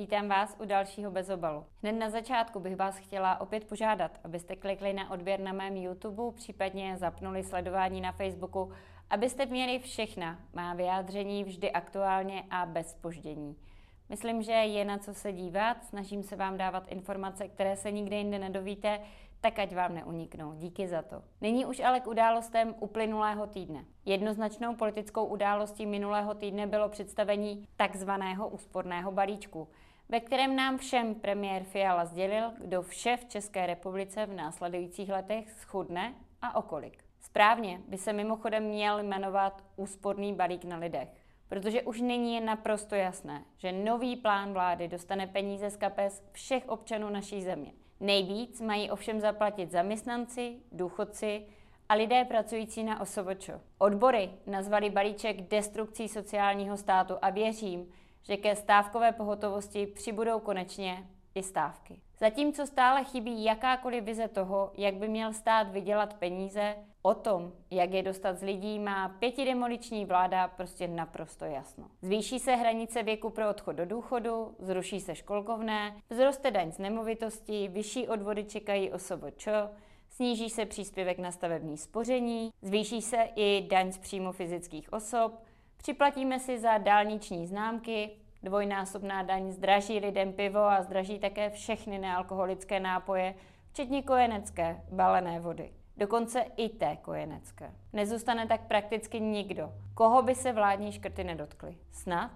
vítám vás u dalšího bezobalu. Hned na začátku bych vás chtěla opět požádat, abyste klikli na odběr na mém YouTube, případně zapnuli sledování na Facebooku, abyste měli všechna má vyjádření vždy aktuálně a bez spoždění. Myslím, že je na co se dívat, snažím se vám dávat informace, které se nikde jinde nedovíte, tak ať vám neuniknou. Díky za to. Nyní už ale k událostem uplynulého týdne. Jednoznačnou politickou událostí minulého týdne bylo představení takzvaného úsporného balíčku, ve kterém nám všem premiér Fiala sdělil, kdo vše v České republice v následujících letech schudne a okolik. Správně by se mimochodem měl jmenovat úsporný balík na lidech, protože už nyní je naprosto jasné, že nový plán vlády dostane peníze z kapes všech občanů naší země. Nejvíc mají ovšem zaplatit zaměstnanci, důchodci a lidé pracující na OSVČ. Odbory nazvali balíček destrukcí sociálního státu a věřím, že ke stávkové pohotovosti přibudou konečně i stávky. Zatímco stále chybí jakákoliv vize toho, jak by měl stát vydělat peníze, o tom, jak je dostat z lidí, má pětidemoliční vláda prostě naprosto jasno. Zvýší se hranice věku pro odchod do důchodu, zruší se školkovné, vzroste daň z nemovitosti, vyšší odvody čekají OSVČ, sníží se příspěvek na stavební spoření, zvýší se i daň z příjmu fyzických osob, připlatíme si za dálniční známky, dvojnásobná daň zdraží lidem pivo a zdraží také všechny nealkoholické nápoje, včetně kojenecké balené vody. Dokonce i té kojenecké. Nezůstane tak prakticky nikdo, koho by se vládní škrty nedotkly. Snad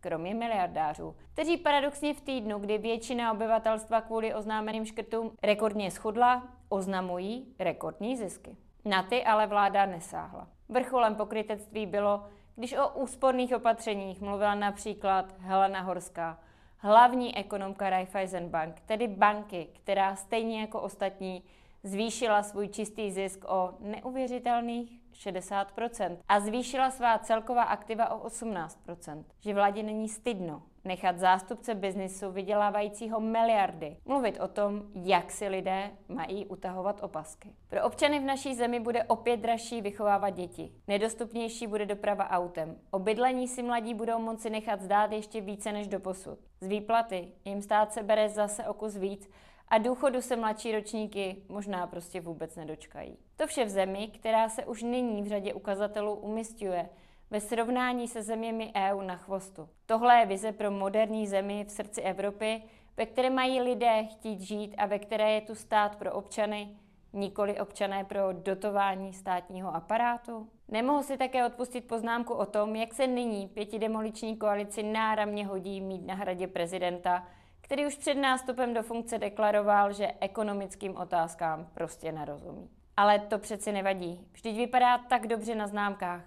kromě miliardářů, kteří paradoxně v týdnu, kdy většina obyvatelstva kvůli oznámeným škrtům rekordně schudla, oznamují rekordní zisky. Na ty ale vláda nesáhla. Vrcholem pokrytectví bylo, když o úsporných opatřeních mluvila například Helena Horská, hlavní ekonomka Raiffeisen Bank, tedy banky, která stejně jako ostatní zvýšila svůj čistý zisk o neuvěřitelných 60% a zvýšila svá celková aktiva o 18%. Že vládě není stydno nechat zástupce biznisu vydělávajícího miliardy mluvit o tom, jak si lidé mají utahovat opasky. Pro občany v naší zemi bude opět dražší vychovávat děti. Nedostupnější bude doprava autem. O bydlení si mladí budou moci nechat zdát ještě více než do posud. Z výplaty jim stát se bere zase o kus víc a důchodu se mladší ročníky možná prostě vůbec nedočkají. To vše v zemi, která se už nyní v řadě ukazatelů umistuje ve srovnání se zeměmi EU na chvostu. Tohle je vize pro moderní zemi v srdci Evropy, ve které mají lidé chtít žít a ve které je tu stát pro občany, nikoli občané pro dotování státního aparátu? Nemohu si také odpustit poznámku o tom, jak se nyní pětidemoliční koalici náramně hodí mít na hradě prezidenta, který už před nástupem do funkce deklaroval, že ekonomickým otázkám prostě nerozumí. Ale to přeci nevadí. Vždyť vypadá tak dobře na známkách.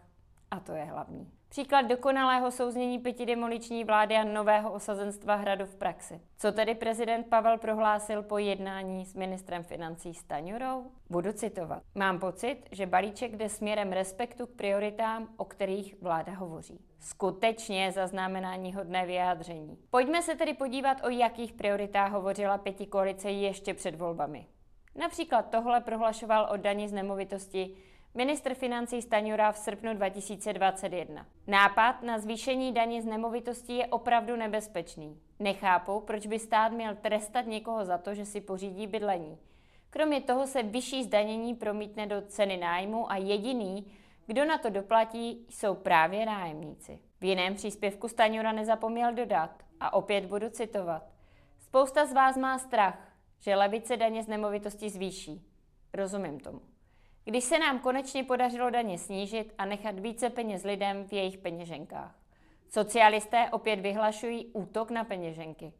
A to je hlavní. Příklad dokonalého souznění pětidemoliční vlády a nového osazenstva hradu v praxi. Co tedy prezident Pavel prohlásil po jednání s ministrem financí Staňurou? Budu citovat. Mám pocit, že balíček jde směrem respektu k prioritám, o kterých vláda hovoří. Skutečně zaznamenání hodné vyjádření. Pojďme se tedy podívat, o jakých prioritách hovořila pěti koalice ještě před volbami. Například tohle prohlašoval o daní z nemovitosti Ministr financí Staňura v srpnu 2021. Nápad na zvýšení daně z nemovitostí je opravdu nebezpečný. Nechápu, proč by stát měl trestat někoho za to, že si pořídí bydlení. Kromě toho se vyšší zdanění promítne do ceny nájmu a jediný, kdo na to doplatí, jsou právě nájemníci. V jiném příspěvku Staňura nezapomněl dodat, a opět budu citovat. Spousta z vás má strach, že levice daně z nemovitosti zvýší. Rozumím tomu. Když se nám konečně podařilo daně snížit a nechat více peněz lidem v jejich peněženkách. Socialisté opět vyhlašují útok na peněženky.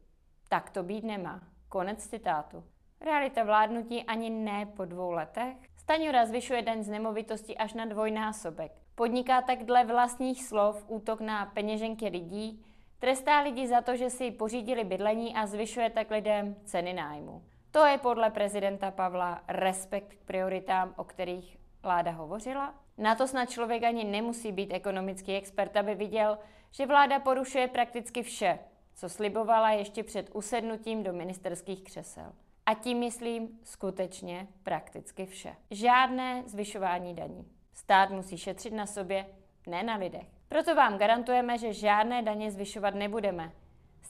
Tak to být nemá. Konec citátu. Realita vládnutí ani ne po dvou letech. Staňura zvyšuje den z nemovitosti až na dvojnásobek. Podniká tak dle vlastních slov útok na peněženky lidí, trestá lidi za to, že si pořídili bydlení a zvyšuje tak lidem ceny nájmu. To je podle prezidenta Pavla respekt k prioritám, o kterých vláda hovořila? Na to snad člověk ani nemusí být ekonomický expert, aby viděl, že vláda porušuje prakticky vše, co slibovala ještě před usednutím do ministerských křesel. A tím myslím skutečně prakticky vše. Žádné zvyšování daní. Stát musí šetřit na sobě, ne na lidech. Proto vám garantujeme, že žádné daně zvyšovat nebudeme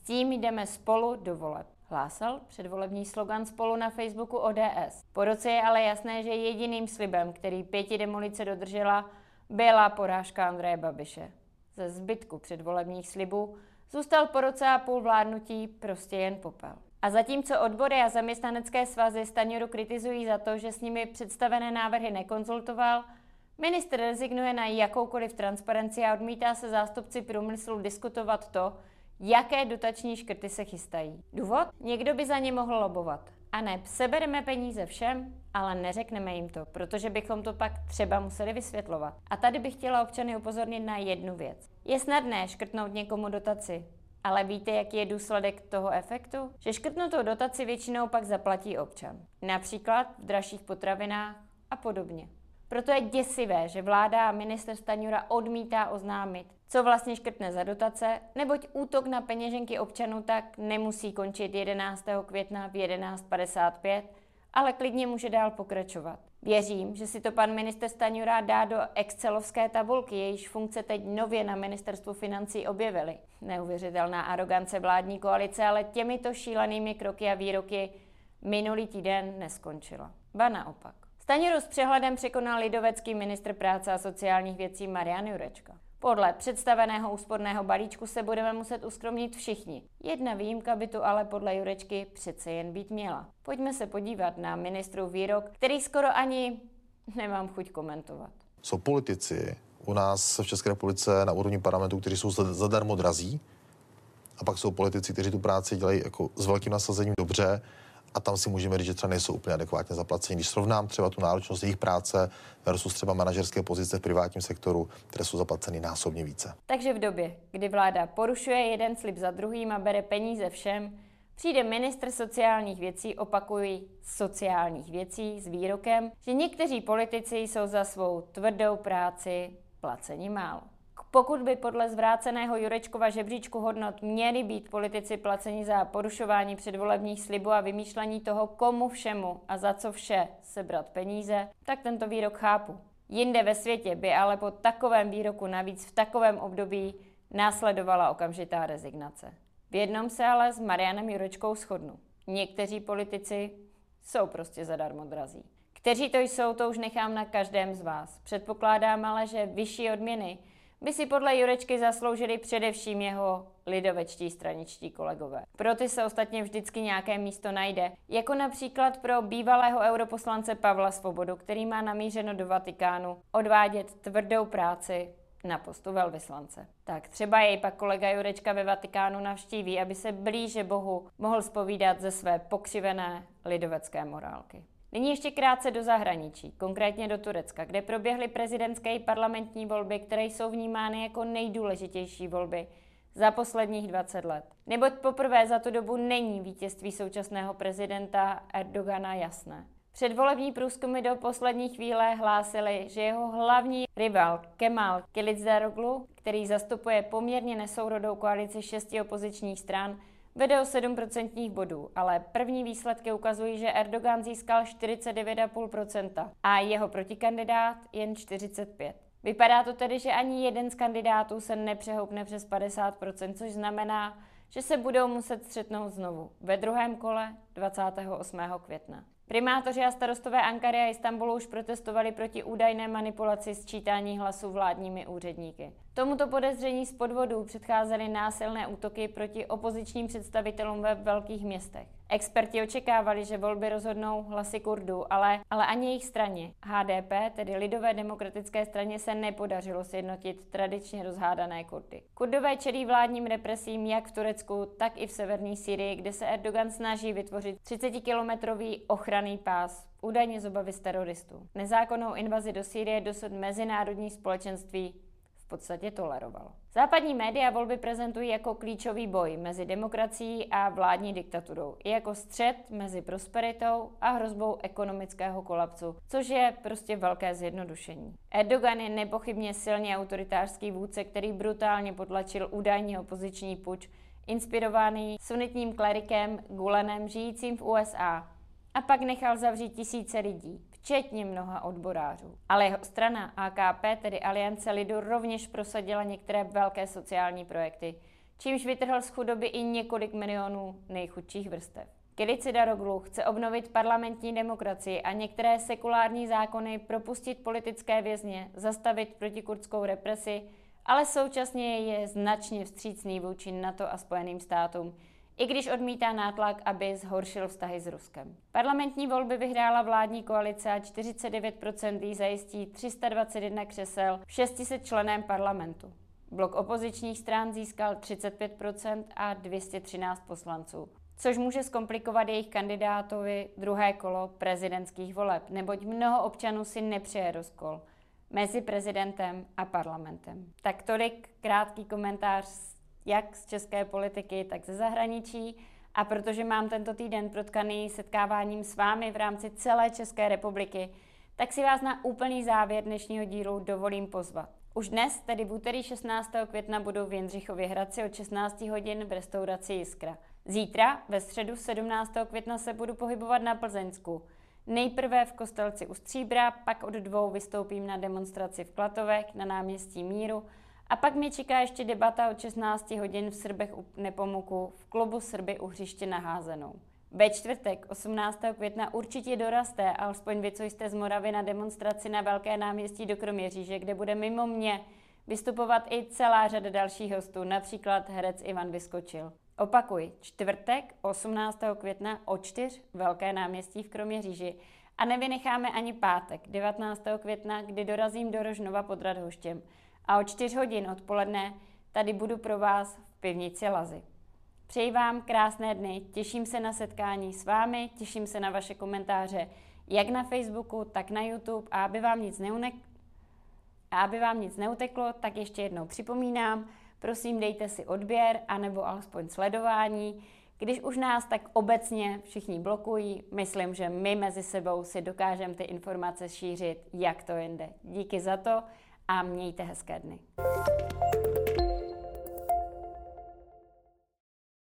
tím jdeme spolu do voleb. Hlásal předvolební slogan spolu na Facebooku ODS. Po roce je ale jasné, že jediným slibem, který pěti demolice dodržela, byla porážka Andreje Babiše. Ze zbytku předvolebních slibů zůstal po roce a půl vládnutí prostě jen popel. A zatímco odbory a zaměstnanecké svazy Staňuru kritizují za to, že s nimi představené návrhy nekonzultoval, minister rezignuje na jakoukoliv transparenci a odmítá se zástupci průmyslu diskutovat to, jaké dotační škrty se chystají. Důvod? Někdo by za ně mohl lobovat. A ne, sebereme peníze všem, ale neřekneme jim to, protože bychom to pak třeba museli vysvětlovat. A tady bych chtěla občany upozornit na jednu věc. Je snadné škrtnout někomu dotaci, ale víte, jaký je důsledek toho efektu? Že škrtnutou dotaci většinou pak zaplatí občan. Například v dražších potravinách a podobně. Proto je děsivé, že vláda a minister Staňura odmítá oznámit, co vlastně škrtne za dotace, neboť útok na peněženky občanů tak nemusí končit 11. května v 11.55, ale klidně může dál pokračovat. Věřím, že si to pan minister Staňura dá do excelovské tabulky, jejíž funkce teď nově na ministerstvu financí objevily. Neuvěřitelná arogance vládní koalice, ale těmito šílenými kroky a výroky minulý týden neskončila. Ba naopak. Staňuru s přehledem překonal lidovecký ministr práce a sociálních věcí Marian Jurečka. Podle představeného úsporného balíčku se budeme muset uskromnit všichni. Jedna výjimka by tu ale podle Jurečky přece jen být měla. Pojďme se podívat na ministru výrok, který skoro ani nemám chuť komentovat. Jsou politici u nás v České republice na úrovni parlamentu, kteří jsou zadarmo drazí, a pak jsou politici, kteří tu práci dělají jako s velkým nasazením dobře a tam si můžeme říct, že třeba nejsou úplně adekvátně zaplaceni. Když srovnám třeba tu náročnost jejich práce versus třeba manažerské pozice v privátním sektoru, které jsou zaplaceny násobně více. Takže v době, kdy vláda porušuje jeden slib za druhým a bere peníze všem, přijde ministr sociálních věcí, opakují sociálních věcí, s výrokem, že někteří politici jsou za svou tvrdou práci placeni málo. Pokud by podle zvráceného Jurečkova žebříčku hodnot měli být politici placeni za porušování předvolebních slibů a vymýšlení toho, komu všemu a za co vše sebrat peníze, tak tento výrok chápu. Jinde ve světě by ale po takovém výroku navíc v takovém období následovala okamžitá rezignace. V jednom se ale s Marianem Jurečkou shodnu. Někteří politici jsou prostě zadarmo drazí. Kteří to jsou, to už nechám na každém z vás. Předpokládám ale, že vyšší odměny by si podle Jurečky zasloužili především jeho lidovečtí straničtí kolegové. Pro ty se ostatně vždycky nějaké místo najde, jako například pro bývalého europoslance Pavla Svobodu, který má namířeno do Vatikánu odvádět tvrdou práci na postu velvyslance. Tak třeba jej pak kolega Jurečka ve Vatikánu navštíví, aby se blíže Bohu mohl spovídat ze své pokřivené lidovecké morálky. Nyní ještě krátce do zahraničí, konkrétně do Turecka, kde proběhly prezidentské i parlamentní volby, které jsou vnímány jako nejdůležitější volby za posledních 20 let. Neboť poprvé za tu dobu není vítězství současného prezidenta Erdogana jasné. Předvolební průzkumy do poslední chvíle hlásily, že jeho hlavní rival Kemal Kılıçdaroğlu, který zastupuje poměrně nesourodou koalici šesti opozičních stran, vede o 7% bodů, ale první výsledky ukazují, že Erdogan získal 49,5% a jeho protikandidát jen 45%. Vypadá to tedy, že ani jeden z kandidátů se nepřehoupne přes 50%, což znamená, že se budou muset střetnout znovu ve druhém kole 28. května. Primátoři a starostové Ankary a Istanbulu už protestovali proti údajné manipulaci sčítání hlasů vládními úředníky. Tomuto podezření z podvodů předcházely násilné útoky proti opozičním představitelům ve velkých městech. Experti očekávali, že volby rozhodnou hlasy Kurdů, ale, ale ani jejich straně, HDP, tedy Lidové demokratické straně, se nepodařilo sjednotit tradičně rozhádané Kurdy. Kurdové čelí vládním represím jak v Turecku, tak i v severní Syrii, kde se Erdogan snaží vytvořit 30-kilometrový ochranný pás, údajně z obavy z teroristů. Nezákonnou invazi do Sýrie dosud mezinárodní společenství podstatě tolerovalo. Západní média volby prezentují jako klíčový boj mezi demokracií a vládní diktaturou, i jako střed mezi prosperitou a hrozbou ekonomického kolapsu, což je prostě velké zjednodušení. Erdogan je nepochybně silně autoritářský vůdce, který brutálně potlačil údajně opoziční puč, inspirovaný sunitním klerikem Gulanem žijícím v USA, a pak nechal zavřít tisíce lidí včetně mnoha odborářů. Ale jeho strana AKP, tedy Aliance lidu, rovněž prosadila některé velké sociální projekty, čímž vytrhl z chudoby i několik milionů nejchudších vrstev. Kilici Daroglu chce obnovit parlamentní demokracii a některé sekulární zákony, propustit politické vězně, zastavit protikurdskou represi, ale současně je značně vstřícný vůči NATO a Spojeným státům, i když odmítá nátlak, aby zhoršil vztahy s Ruskem. Parlamentní volby vyhrála vládní koalice a 49% jí zajistí 321 křesel v 600 členém parlamentu. Blok opozičních stran získal 35% a 213 poslanců, což může zkomplikovat jejich kandidátovi druhé kolo prezidentských voleb, neboť mnoho občanů si nepřeje rozkol mezi prezidentem a parlamentem. Tak tolik krátký komentář jak z české politiky, tak ze zahraničí. A protože mám tento týden protkaný setkáváním s vámi v rámci celé České republiky, tak si vás na úplný závěr dnešního dílu dovolím pozvat. Už dnes, tedy v úterý 16. května, budou v Jindřichově Hradci od 16 hodin v restauraci Jiskra. Zítra, ve středu 17. května, se budu pohybovat na Plzeňsku. Nejprve v Kostelci u Stříbra, pak od dvou vystoupím na demonstraci v Klatovech na náměstí Míru a pak mě čeká ještě debata od 16 hodin v Srbech u Nepomuku v klubu Srby u hřiště na Házenou. Ve čtvrtek 18. května určitě doraste, alespoň vy, co jste z Moravy na demonstraci na Velké náměstí do Kroměříže, kde bude mimo mě vystupovat i celá řada dalších hostů, například herec Ivan Vyskočil. Opakuj, čtvrtek 18. května o 4 Velké náměstí v Kroměříži a nevynecháme ani pátek 19. května, kdy dorazím do Rožnova pod Radhoštěm a o 4 hodin odpoledne tady budu pro vás v pivnici Lazy. Přeji vám krásné dny, těším se na setkání s vámi, těším se na vaše komentáře jak na Facebooku, tak na YouTube a aby vám nic, neunek... a aby vám nic neuteklo, tak ještě jednou připomínám, prosím dejte si odběr anebo alespoň sledování. Když už nás tak obecně všichni blokují, myslím, že my mezi sebou si dokážeme ty informace šířit, jak to jinde. Díky za to a mějte hezké dny.